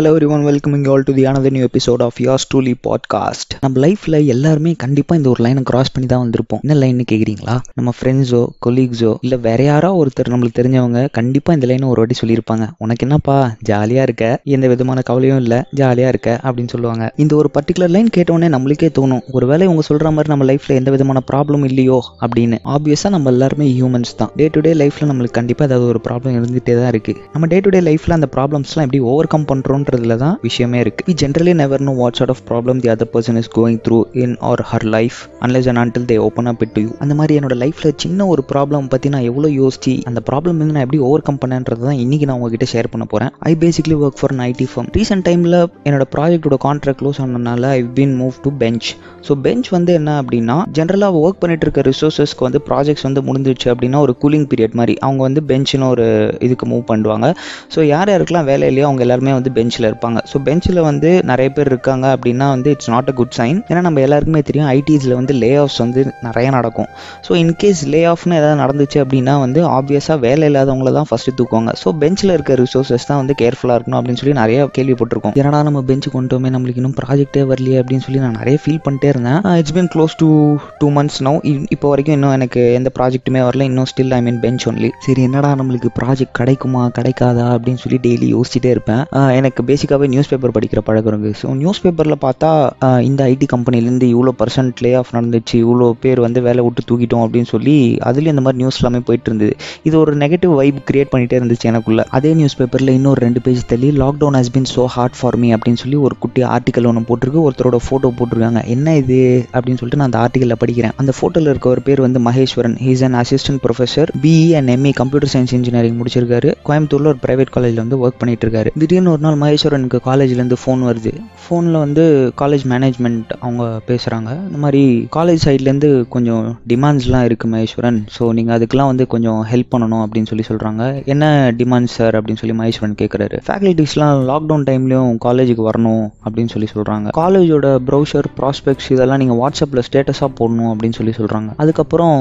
Hello everyone welcome welcoming all to the another new episode of yours truly podcast நம்ம லைஃப்பில் எல்லாருமே கண்டிப்பாக இந்த ஒரு லைனை கிராஸ் பண்ணி தான் வந்திருப்போம். என்ன லைன்னு கேட்குறீங்களா நம்ம ஃப்ரெண்ட்ஸோ கொலீக்ஸோ இல்லை வேற யாரோ ஒருத்தர் நம்மளுக்கு தெரிஞ்சவங்க கண்டிப்பாக இந்த லைனை ஒரு வாட்டி சொல்லியிருப்பாங்க. உனக்கு என்னப்பா ஜாலியாக இருக்க? எந்த விதமான கவலையும் இல்லை ஜாலியாக இருக்க? அப்படின்னு சொல்லுவாங்க. இந்த ஒரு பர்டிகுலர் லைன் கேட்டோடனே நம்மளுக்கே தோணும். ஒருவேளை இவங்க சொல்கிற மாதிரி நம்ம லைஃப்பில் எந்த விதமான ப்ராப்ளம் இல்லையோ அப்படின்னு. ஆப்வியஸாக நம்ம எல்லாருமே ஹியூமன்ஸ் தான். டே டு டே லைஃப்பில் நம்மளுக்கு கண்டிப்பாக ஏதாவது ஒரு ப்ராப்ளம் இருந்துகிட்டே தான் இருக்குது நம்ம டே டு டே லைஃப்பில் அந்த ப்ராப்ளம்ஸ்லாம் எப்படி ஓவர் கம் பண்ணுறதுல தான் விஷயமே இருக்குது we generally never know what sort of problem the other person is going through in or her life unless and until they open up it to you அந்த மாதிரி என்னோட லைஃப்பில் சின்ன ஒரு ப்ராப்ளம் பற்றி நான் எவ்வளோ யோசிச்சு அந்த ப்ராப்ளம் வந்து நான் எப்படி ஓவர் கம் பண்ணேன்றது தான் இன்றைக்கி நான் உங்ககிட்ட ஷேர் பண்ண போகிறேன் I basically work for an IT firm recent டைமில் என்னோட ப்ராஜெக்ட்டோட கான்ட்ராக்ட் க்ளோஸ் ஆனதுனால I been move to bench so bench வந்து என்ன அப்படின்னா ஜென்ரலாக ஒர்க் பண்ணிட்டு இருக்க ரிசோர்ஸஸ்க்கு வந்து ப்ராஜெக்ட்ஸ் வந்து முடிஞ்சிடுச்சு அப்படின்னா ஒரு கூலிங் பீரியட் மாதிரி. அவங்க வந்து பெஞ்சுன்னு ஒரு இதுக்கு மூவ் பண்ணுவாங்க. ஸோ யார் யாருக்கெல்லாம் வேலை இல்லையோ அவங்க எல்லாருமே வந்து பெஞ்சில் இருப்பாங்க. ஸோ பெஞ்சில் வந்து நிறைய பேர் இருக்காங்க அப்படின்னா வந்து it's not a good sign ஏன்னா நம்ம எல்லாருக்குமே தெரியும் ஐடிஸில் வந்து லே ஆஃப்ஸ் வந்து நிறைய நடக்கும். ஸோ இன்கேஸ் லே ஆஃப்னு ஏதாவது நடந்துச்சு அப்படின்னா வந்து ஆப்வியஸாக வேலை இல்லாதவங்கள தான் ஃபஸ்ட்டு தூக்குவாங்க. ஸோ பெஞ்சில் இருக்க ரிசோர்ஸஸ் தான் வந்து கேர்ஃபுல்லாக இருக்கணும் அப்படின்னு சொல்லி நிறைய கேள்விப்பட்டிருக்கோம். ஏன்னா நம்ம பெஞ்சு கொண்டு நம்மளுக்கு இன்னும் ப்ராஜெக்டே வரலையே அப்படின்னு சொல்லி நான் நிறைய ஃபீல் பண்ணிட்டே இருந்தேன். It's been close to two months no இப்போ வரைக்கும் இன்னும் எனக்கு எந்த ப்ராஜெக்ட்டுமே வரல. இன்னும் still I mean bench only சரி என்னடா நம்மளுக்கு ப்ராஜெக்ட் கிடைக்குமா கிடைக்காதா அப்படின்னு சொல்லி டெய்லி யோசிச்சுட்டே இருப்பேன். Uh, எனக்கு எனக்கு பேசிக்காகவே நியூஸ் பேப்பர் படிக்கிற பழக்கம் இருக்குது ஸோ நியூஸ் பேப்பரில் பார்த்தா இந்த ஐடி கம்பெனிலேருந்து இவ்வளோ பர்சன்ட் லே ஆஃப் நடந்துச்சு இவ்வளோ பேர் வந்து வேலை விட்டு தூக்கிட்டோம் அப்படின்னு சொல்லி அதுலேயும் இந்த மாதிரி நியூஸ் எல்லாமே போயிட்டு இருந்தது. இது ஒரு நெகட்டிவ் வைப் கிரியேட் பண்ணிட்டே இருந்துச்சு எனக்குள்ள. அதே நியூஸ் பேப்பரில் இன்னொரு ரெண்டு பேஜ் தள்ளி lockdown has been so hard for me அப்படின்னு சொல்லி ஒரு குட்டி ஆர்டிக்கல் ஒன்று போட்டிருக்கு. ஒருத்தரோட ஃபோட்டோ போட்டிருக்காங்க. என்ன இது? அப்படின்னு சொல்லிட்டு நான் அந்த ஆர்டிக்கலில் படிக்கிறேன். அந்த ஃபோட்டோவில் இருக்க ஒரு பேர் வந்து Maheswaran. He's and assistant professor BE and ME computer science engineering முடிச்சிருக்காரு. கோயம்புத்தூரில் ஒரு பிரைவேட் காலேஜில் வந்து ஒர்க் பண்ணிட்டு இருக்காரு. திடீர்னு ஒரு நாள் மகேஸ்வரனுக்கு காலேஜ்லேருந்து ஃபோன் வருது. ஃபோனில் வந்து காலேஜ் மேனேஜ்மெண்ட் அவங்க பேசுகிறாங்க இந்த மாதிரி காலேஜ் சைட்லேருந்து கொஞ்சம் டிமாண்ட்ஸ்லாம் இருக்குது மகேஸ்வரன். ஸோ நீங்கள் அதுக்கெலாம் வந்து கொஞ்சம் ஹெல்ப் பண்ணணும் அப்படின்னு சொல்லி சொல்கிறாங்க என்ன டிமாண்ட்ஸ் சார் அப்படின்னு சொல்லி மகேஸ்வரன் கேட்குறாரு ஃபேக்கல்ட்டிஸ்லாம் லாக்டவுன் டைம்லேயும் காலேஜுக்கு வரணும் அப்படின்னு சொல்லி சொல்கிறாங்க காலேஜோட ப்ரௌசர் ப்ராஸ்பெக்ட்ஸ் இதெல்லாம் நீங்கள் வாட்ஸ்அப்பில் ஸ்டேட்டஸாக போடணும் அப்படின்னு சொல்லி சொல்கிறாங்க அதுக்கப்புறம்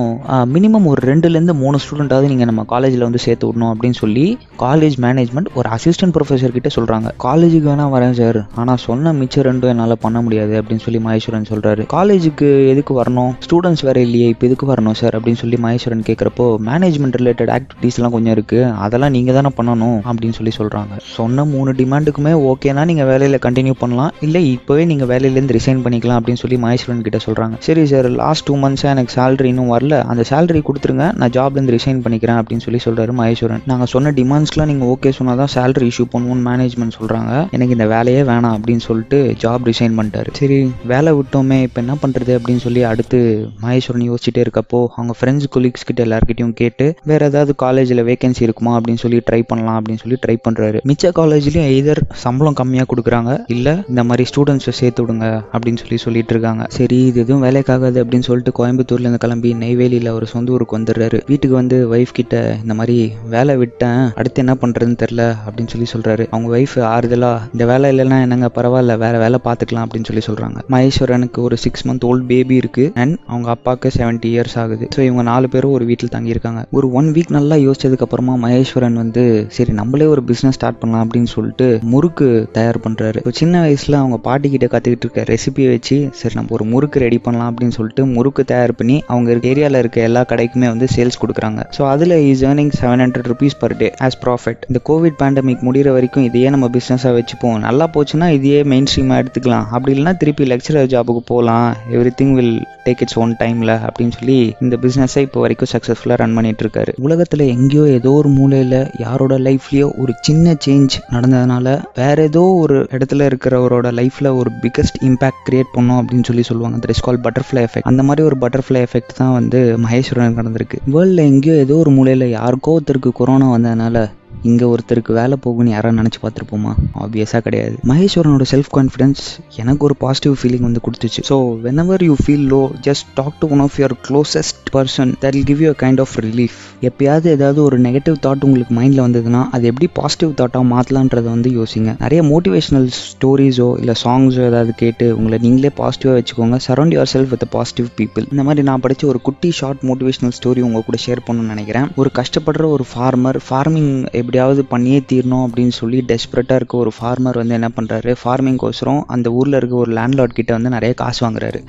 மினிமம் ஒரு ரெண்டுலேருந்து மூணு ஸ்டூடெண்ட்டாவது நீங்கள் நம்ம காலேஜில் வந்து சேர்த்து விடணும் அப்படின்னு சொல்லி காலேஜ் மேனேஜ்மெண்ட் ஒரு அசிஸ்டன்ட் ப்ரொஃபஸர் கிட்ட சொல்கிறாங்க காலேஜுக்கு வேணால் வரேன் சார் ஆனால் சொன்ன மிச்சம் ரெண்டும் என்னால் பண்ண முடியாது அப்படின்னு சொல்லி மகேஸ்வரன் சொல்கிறாரு காலேஜுக்கு எதுக்கு வரணும்? ஸ்டூடெண்ட்ஸ் வேற இல்லையே இப்போ எதுக்கு வரணும் சார் அப்படின்னு சொல்லி மகேஸ்வரன் கேட்குறப்போ மேனேஜ்மெண்ட் ரிலேட்டட் ஆக்டிவிட்டீஸ்லாம் கொஞ்சம் இருக்குது அதெல்லாம் நீங்கள் தானே பண்ணணும் அப்படின்னு சொல்லி சொல்கிறாங்க சொன்ன மூணு டிமாண்டுக்குமே ஓகேனா நீங்கள் வேலையில் கண்டினியூ பண்ணலாம். இல்லை இப்போவே நீங்கள் வேலையிலேருந்து ரிசைன் பண்ணிக்கலாம் அப்படின்னு சொல்லி மகேஸ்வரன் கிட்ட சொல்கிறாங்க சரி சார் லாஸ்ட் டூ மந்த்ஸாக எனக்கு சேலரி இன்னும் வரல. அந்த சேலரி கொடுத்துருங்க. நான் ஜாப்லேருந்து ரிசைன் பண்ணிக்கிறேன் அப்படின்னு சொல்லி சொல்கிறாரு மகேஸ்வரன். நாங்கள் சொன்ன டிமாண்ட்ஸ்லாம் நீங்கள் ஓகே சொன்னால் தான் சேலரி இஷ்யூ பண்ணுவோம்னு மேனேஜ்மெண்ட் சொல்கிறாங்க எனக்கு இந்த வேலையே வேணாம் அப்படின்னு சொல்லிட்டு ஜாப் ரிசைன் பண்ணிட்டாரு. சரி வேலை விட்டோமே இப்போ என்ன பண்ணுறது அப்படின்னு சொல்லி அடுத்து மகேஸ்வரன் யோசிச்சுட்டே இருக்கப்போ அவங்க ஃப்ரெண்ட்ஸ் கொலீக்ஸ் கிட்ட எல்லாருக்கிட்டையும் கேட்டு வேறு ஏதாவது காலேஜில் வேகன்சி இருக்குமா அப்படின்னு சொல்லி ட்ரை பண்ணலாம் அப்படின்னு சொல்லி ட்ரை பண்ணுறாரு மிச்ச காலேஜ்லேயும் எதர் சம்பளம் கம்மியாக கொடுக்குறாங்க இல்லை இந்த மாதிரி ஸ்டூடெண்ட்ஸை சேர்த்து விடுங்க அப்படின்னு சொல்லி சொல்லிட்டு இருக்காங்க. சரி இது எதுவும் வேலைக்காகாது அப்படின்னு சொல்லிட்டு கோயம்புத்தூர்லேருந்து கிளம்பி நெய்வேலியில் ஒரு சொந்த ஊருக்கு வந்துடுறாரு. வீட்டுக்கு வந்து ஒய்ஃப் கிட்ட இந்த மாதிரி வேலை விட்டேன் அடுத்து என்ன பண்ணுறதுன்னு தெரில அப்படின்னு சொல்லி சொல்கிறாரு அவங்க ஒய்ஃப் ஆறுதலா இந்த வேலை இல்லைன்னா என்னங்க பரவாயில்ல வேற வேலை பார்த்துக்கலாம் அப்படின்னு சொல்லி சொல்கிறாங்க மகேஸ்வரனுக்கு ஒரு சிக்ஸ் மந்த் ஓல்ட் பேபி இருக்கு அண்ட் அவங்க அப்பாவுக்கு செவன்ட்டி இயர்ஸ் ஆகுது. ஸோ இவங்க நாலு பேரும் ஒரு வீட்டில் தங்கியிருக்காங்க. ஒரு ஒன் வீக் நல்லா யோசிச்சதுக்கு அப்புறமா மகேஸ்வரன் வந்து சரி நம்மளே ஒரு பிஸ்னஸ் ஸ்டார்ட் பண்ணலாம் அப்படின்னு சொல்லிட்டு முறுக்கு தயார் பண்ணுறாரு சின்ன வயசில் அவங்க பாட்டி கிட்ட கற்றுக்கிட்டு இருக்க ரெசிபியை வச்சு சரி நம்ம ஒரு முறுக்கு ரெடி பண்ணலாம் அப்படின்னு சொல்லிட்டு முறுக்கு தயார் பண்ணி அவங்க இருக்க ஏரியாவில் இருக்க எல்லா கடைக்குமே வந்து சேல்ஸ் கொடுக்குறாங்க. ஸோ அதில் is earning seven hundred rupees per day as profit இந்த கோவிட் பேண்டமிக் முடிகிற வரைக்கும் இதையே நம்ம பிஸ்னஸாக வச்சுப்போம். நல்லா போச்சுன்னா இதையே மெயின் ஸ்ட்ரீமாக எடுத்துக்கலாம். அப்படி இல்லைன்னா திருப்பி லெக்சரர் ஜாபுக்கு போகலாம் everything will take its own டைமில் அப்படின்னு சொல்லி இந்த பிஸ்னஸை இப்போ வரைக்கும் சக்ஸஸ்ஃபுல்லாக ரன் பண்ணிட்டு இருக்காரு உலகத்தில் எங்கேயோ ஏதோ ஒரு மூலையில் யாரோட லைஃப்லேயோ ஒரு சின்ன சேஞ்ச் நடந்ததுனால வேற ஏதோ ஒரு இடத்துல இருக்கிறவரோட லைஃப்பில் ஒரு பிக்கஸ்ட் இம்பாக்ட் கிரியேட் பண்ணோம் அப்படின்னு சொல்லி சொல்லுவாங்க. That is call butterfly effect அந்த மாதிரி ஒரு பட்டர்ஃப்ளை எஃபெக்ட் தான் வந்து மகேஸ்வரனுக்கு நடந்திருக்கு. வேர்ல்டில் எங்கேயோ ஏதோ ஒரு மூலையில் யாருக்கோ ஒருத்தருக்கு கொரோனா வந்ததுனால இங்கே ஒருத்தருக்கு வேலை போகும்னு யாராவது நினச்சி பார்த்துருப்போமா? ஆப்வியஸாக கிடையாது. மகேஸ்வரனோட செல்ஃப் கான்ஃபிடன்ஸ் எனக்கு ஒரு பாசிட்டிவ் ஃபீலிங் வந்து கொடுத்துச்சு. So whenever you feel low just talk to one of your closest person that will give you kind of relief எப்பயாவது ஏதாவது ஒரு நெகட்டிவ் தாட் உங்களுக்கு மைண்டில் வந்ததுன்னா அது எப்படி பாசிட்டிவ் தாட்டாக மாற்றலான்றதை வந்து யோசிங்க. நிறைய மோட்டிவேஷனல் ஸ்டோரிஸோ இல்லை சாங்ஸோ ஏதாவது கேட்டு உங்களை நீங்களே பாசிட்டிவாக வச்சுக்கோங்க. Surround yourself with positive people இந்த மாதிரி நான் படித்த ஒரு குட்டி ஷார்ட் மோட்டிவேஷனல் ஸ்டோரி உங்கள் கூட ஷேர் பண்ணணும்னு நினைக்கிறேன். ஒரு கஷ்டப்படுற ஒரு ஃபார்மர் ஃபார்மிங் எப்படி எப்படியாவது பண்ணியே தீரணும் அப்படின்னு சொல்லி டெஸ்பரேட்டாக இருக்க ஒரு ஃபார்மர் வந்து என்ன பண்ணுறாரு ஃபார்மிங்கோசரம் அந்த ஊரில் இருக்க ஒரு லேண்ட்லார்ட் கிட்ட வந்து நிறைய காசு வாங்குறாரு.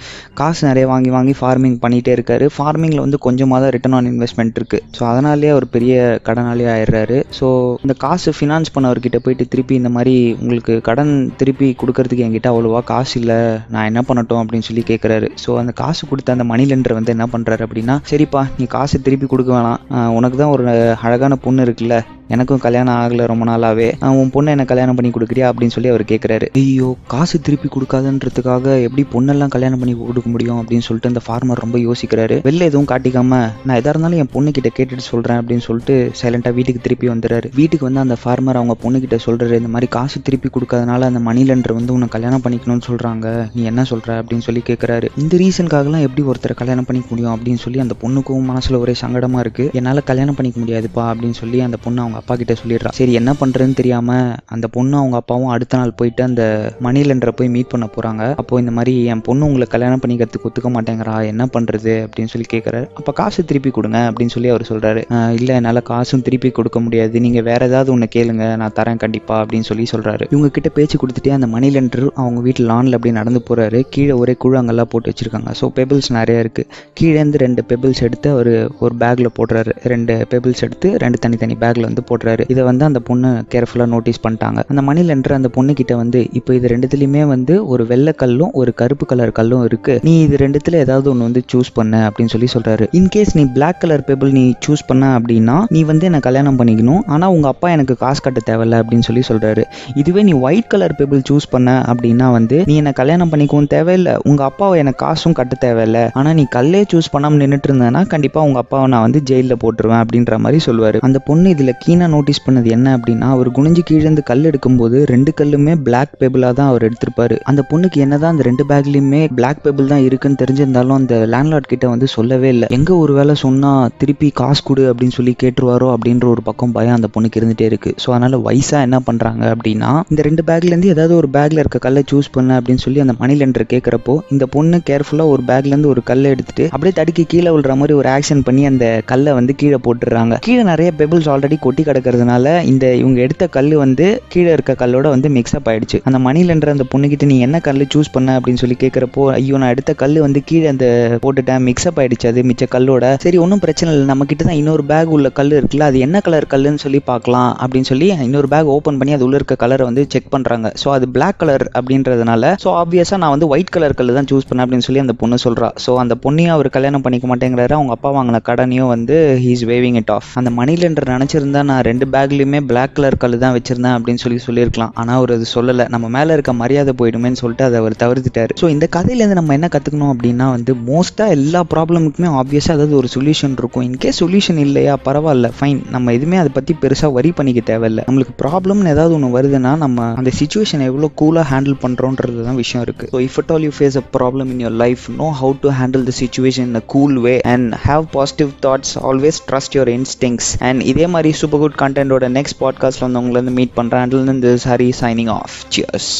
காசு நிறைய வாங்கி வாங்கி ஃபார்மிங் பண்ணிகிட்டே இருக்காரு. ஃபார்மிங்கில் வந்து கொஞ்சமாக தான் ரிட்டர்ன் ஆன் இன்வெஸ்ட்மெண்ட் இருக்குது ஸோ அதனாலேயே அவர் பெரிய கடனாளி ஆயிடுறாரு. ஸோ இந்த காசு ஃபினான்ஸ் பண்ணவர்கிட்ட போயிட்டு திருப்பி இந்த மாதிரி உங்களுக்கு கடன் திருப்பி கொடுக்கறதுக்கு என்கிட்ட அவ்வளோவா காசு இல்லை. நான் என்ன பண்ணட்டும் அப்படின்னு சொல்லி கேட்குறாரு ஸோ அந்த காசு கொடுத்த அந்த மணி லெண்டர் வந்து என்ன பண்ணுறாரு அப்படின்னா சரிப்பா நீ காசு திருப்பி கொடுக்க வேணாம். உனக்கு தான் ஒரு அழகான பொண்ணு இருக்குல்ல. எனக்கும் கல்யாணம் ஆகலை ரொம்ப நாளாவே. உன் பொண்ணை என்ன கல்யாணம் பண்ணி கொடுக்குறியா அப்படின்னு சொல்லி அவர் கேட்குறாரு ஐயோ காசு திருப்பி கொடுக்காதுன்றதுக்காக எப்படி பொண்ணெல்லாம் கல்யாணம் பண்ணி கொடுக்க முடியும் அப்படின்னு சொல்லிட்டு அந்த ஃபார்மர் ரொம்ப யோசிக்கிறாரு. வெளில எதுவும் காட்டிக்காம நான் எதா இருந்தாலும் என் பொண்ணு கிட்ட கேட்டுட்டு சொல்றேன் அப்படின்னு சொல்லிட்டு சைலண்டா வீட்டுக்கு திருப்பி வந்துறாரு வீட்டுக்கு வந்து அந்த ஃபார்மர் அவங்க பொண்ணு கிட்ட சொல்றாரு இந்த மாதிரி காசு திருப்பி கொடுக்காதனால அந்த மணி லெண்டர் வந்து உன்னை கல்யாணம் பண்ணிக்கணும்னு சொல்றாங்க. நீ என்ன சொல்ற? அப்படின்னு சொல்லி கேட்குறாரு இந்த ரீசனுக்காகலாம் எப்படி ஒருத்தரை கல்யாணம் பண்ணிக்க முடியும் அப்படின்னு சொல்லி அந்த பொண்ணுக்கும் மனசுல ஒரே சங்கடமா இருக்கு. என்னால கல்யாணம் பண்ணிக்க முடியாதுப்பா அப்படின்னு சொல்லி அந்த பொண்ணு அவங்க அப்பா கிட்ட சொல்லிடுறான் சரி என்ன பண்றதுன்னு தெரியாம அந்த பொண்ணு அவங்க அப்பாவும் அடுத்த நாள் போயிட்டு அந்த மணி லெண்டரை போய் மீட் பண்ண போறாங்க. அப்போ இந்த மாதிரி என் பொண்ணு உங்களை கல்யாணம் பண்ணிக்கிறதுக்கு ஒத்துக்க மாட்டேங்கிறா. என்ன பண்றது அப்படின்னு சொல்லி கேட்குறாரு அப்போ காசு திருப்பி கொடுங்க அப்படின்னு சொல்லி அவர் சொல்றாரு. இல்லை இல்ல என்னால காசும் திருப்பி கொடுக்க முடியாது. நீங்க வேற ஏதாவது ஒன்று கேளுங்க. நான் தரேன் கண்டிப்பா அப்படின்னு சொல்லி சொல்றாரு. இவங்க கிட்ட பேச்சு கொடுத்துட்டே அந்த மணிலண்டர் அவங்க வீட்டில் லான்ல அப்படி நடந்து போறாரு. கீழே ஒரே கூழாங்கல்லாம் போட்டு வச்சிருக்காங்க. ஸோ பெபிள்ஸ் நிறைய இருக்கு. கீழே இருந்து ரெண்டு பெபிள்ஸ் எடுத்து அவர் ஒரு பேக்ல போடுறாரு. ரெண்டு பெபிள்ஸ் எடுத்து ரெண்டு தனித்தனி பேக்ல வந்து போடுறாரு. இதை வந்து அந்த பொண்ணு கேர்ஃபுல்லாக நோட்டீஸ் பண்ணிட்டாங்க. அந்த மணி லெண்டர் அந்த பொண்ணு கிட்ட வந்து இப்போ இது ரெண்டுத்துலையுமே வந்து ஒரு வெள்ளை கல்லும் ஒரு கருப்பு கலர் கல்லும் இருக்கு. நீ இது ரெண்டுத்துல ஏதாவது ஒன்று வந்து சூஸ் பண்ண அப்படின்னு சொல்லி சொல்றாரு. இன்கேஸ் நீ பிளாக் கலர் பேபிள் நீ சூஸ் பண்ண அப்படின்னா நீ வந்து என்ன கல்யாணம் பண்ணிக்கணும். ஆனால் உங்க அப்பா எனக்கு காசு கட்ட தேவையில்ல அப்படின்னு சொல்லி சொல்றாரு. இதுவே நீ ஒயிட் கலர் பேபிள் சூஸ் பண்ண அப்படின்னா வந்து நீ என்ன கல்யாணம் பண்ணிக்கவும் தேவையில்லை. உங்க அப்பாவை எனக்கு காசும் கட்ட தேவையில்லை. ஆனால் நீ கல்லே சூஸ் பண்ணாமல் நின்றுட்டு இருந்தேன்னா கண்டிப்பாக உங்க அப்பாவை நான் வந்து ஜெயிலில் போட்டுருவேன் அப்படின்ற மாதிரி சொல்லுவார். அந்த பொண்ணு இதில் கீனா நோட்டீஸ் பண்ணது? என்ன அப்படின்னா அவர் குனிஞ்சு கீழே இருந்து கல் எடுக்கும்போது ரெண்டு கல்லுமே பிளாக் பேபிளாக தான் அவர் எடுத்திருப்பாரு. அந்த பொண்ணுக்கு என்னதான் அந்த ரெண்டு பேக்லயுமே பிளாக் பெபிள் தான் இருக்குன்னு தெரிஞ்சிருந்தாலும் அந்த லேண்ட்லார்ட் கிட்ட வந்து சொல்லவே இல்லை. எங்க ஒரு வேலை சொன்னா திருப்பி காசு கொடு அப்படின்னு சொல்லி கேட்டுருவாரோ அப்படின்ற ஒரு பக்கம் பயம் அந்த பொண்ணுக்கு இருந்துட்டே இருக்கு. ஸோ அதனால வயசா என்ன பண்றாங்க அப்படின்னா இந்த ரெண்டு பேக்ல இருந்து ஏதாவது ஒரு பேக்ல இருக்க கல்லை சூஸ் பண்ண அப்படின்னு சொல்லி அந்த மணி லெண்டர் கேட்கறப்போ இந்த பொண்ணு கேர்ஃபுல்லா ஒரு பேக்ல இருந்து ஒரு கல்லை எடுத்துட்டு அப்படியே தடுக்கி கீழே விழுற மாதிரி ஒரு ஆக்ஷன் பண்ணி அந்த கல்லை வந்து கீழே போட்டுடுறாங்க. கீழே நிறைய பெபிள்ஸ் ஆல்ரெடி கொட்டி கிடக்கிறதுனால இந்த இவங்க எடுத்த கல் வந்து கீழே இருக்க கல்லோட வந்து மிக்ஸ்அப் ஆயிடுச்சு. அந்த மணிலன்ற அந்த பொண்ணுகிட்ட நீ என்ன கல் சூஸ் பண்ண அப்படின்னு சொல்லி கேட்குறப்போ ஐயோ நான் எடுத்த கல் வந்து கீழே அந்த போட்டுட்டேன் மிக்ஸ்அப் ஆயிடுச்சு அது மிச்ச கல்லோட. சரி ஒன்றும் பிரச்சனை இல்லை. நம்ம கிட்ட தான் இன்னொரு பேக் உள்ள கல் இருக்குல்ல அது என்ன கலர் கல்லுன்னு சொல்லி பார்க்கலாம். அப்படின்னு சொல்லி இன்னொரு பேக் ஓப்பன் பண்ணி அது உள்ள இருக்க கலரை வந்து செக் பண்ணுறாங்க ஸோ அது பிளாக் கலர் அப்படின்றதுனால ஸோ ஆப்வியஸாக நான் வந்து ஒயிட் கலர் கல் தான் சூஸ் பண்ணேன் அப்படின்னு சொல்லி அந்த பொண்ணு சொல்கிறா ஸோ அந்த பொண்ணையும் அவர் கல்யாணம் பண்ணிக்க மாட்டேங்கிறாரு. அவங்க அப்பா வாங்கின கடனையும் வந்து ஹீஸ் வேவிங் இட் ஆஃப் அந்த மணிலன்ற நினச்சிருந்தா நான் ரெண்டு பேக்லேயுமே பிளாக் கலர் கல் தான் வச்சிருந்தேன் அப்படின்னு சொல்லி சொல்லியிருக்கலாம். ஆனால் அவர் அது சொல்லலை. நம்ம மேலே இருக்க மரியாதை போயிடுமேன்னு சொல்லிட்டு அதை அவர் தவிர்த்துட்டார். ஸோ இந்த கதையிலேருந்து நம்ம என்ன கற்றுக்கணும் அப்படின்னா வந்து மோஸ்ட்டாக எல்லா ப்ராப்ளமுக்குமே ஆப்வியஸாக அதாவது ஒரு சொல்யூஷன் இருக்கும். இன்கேஸ் சொல்யூஷன் இல்லையா பரவாயில்ல ஃபைன் நம்ம எதுவுமே அதை பற்றி பெருசாக வரி பண்ணிக்க தேவையில்ல. நம்மளுக்கு ப்ராப்ளம்னு ஏதாவது ஒன்று வருதுன்னா நம்ம அந்த சுச்சுவேஷன் எவ்வளோ கூலாக ஹேண்டில் பண்ணுறோன்றது தான் விஷயம் இருக்குது so if at all you face a problem in your life know how to handle the situation in a cool way and have positive thoughts always trust your instincts and இதே மாதிரி super good கண்டென்ட்டோட next பாட்காஸ்ட்டில் வந்து உங்களை வந்து meet பண்ணுறேன் until this Hari signing off cheers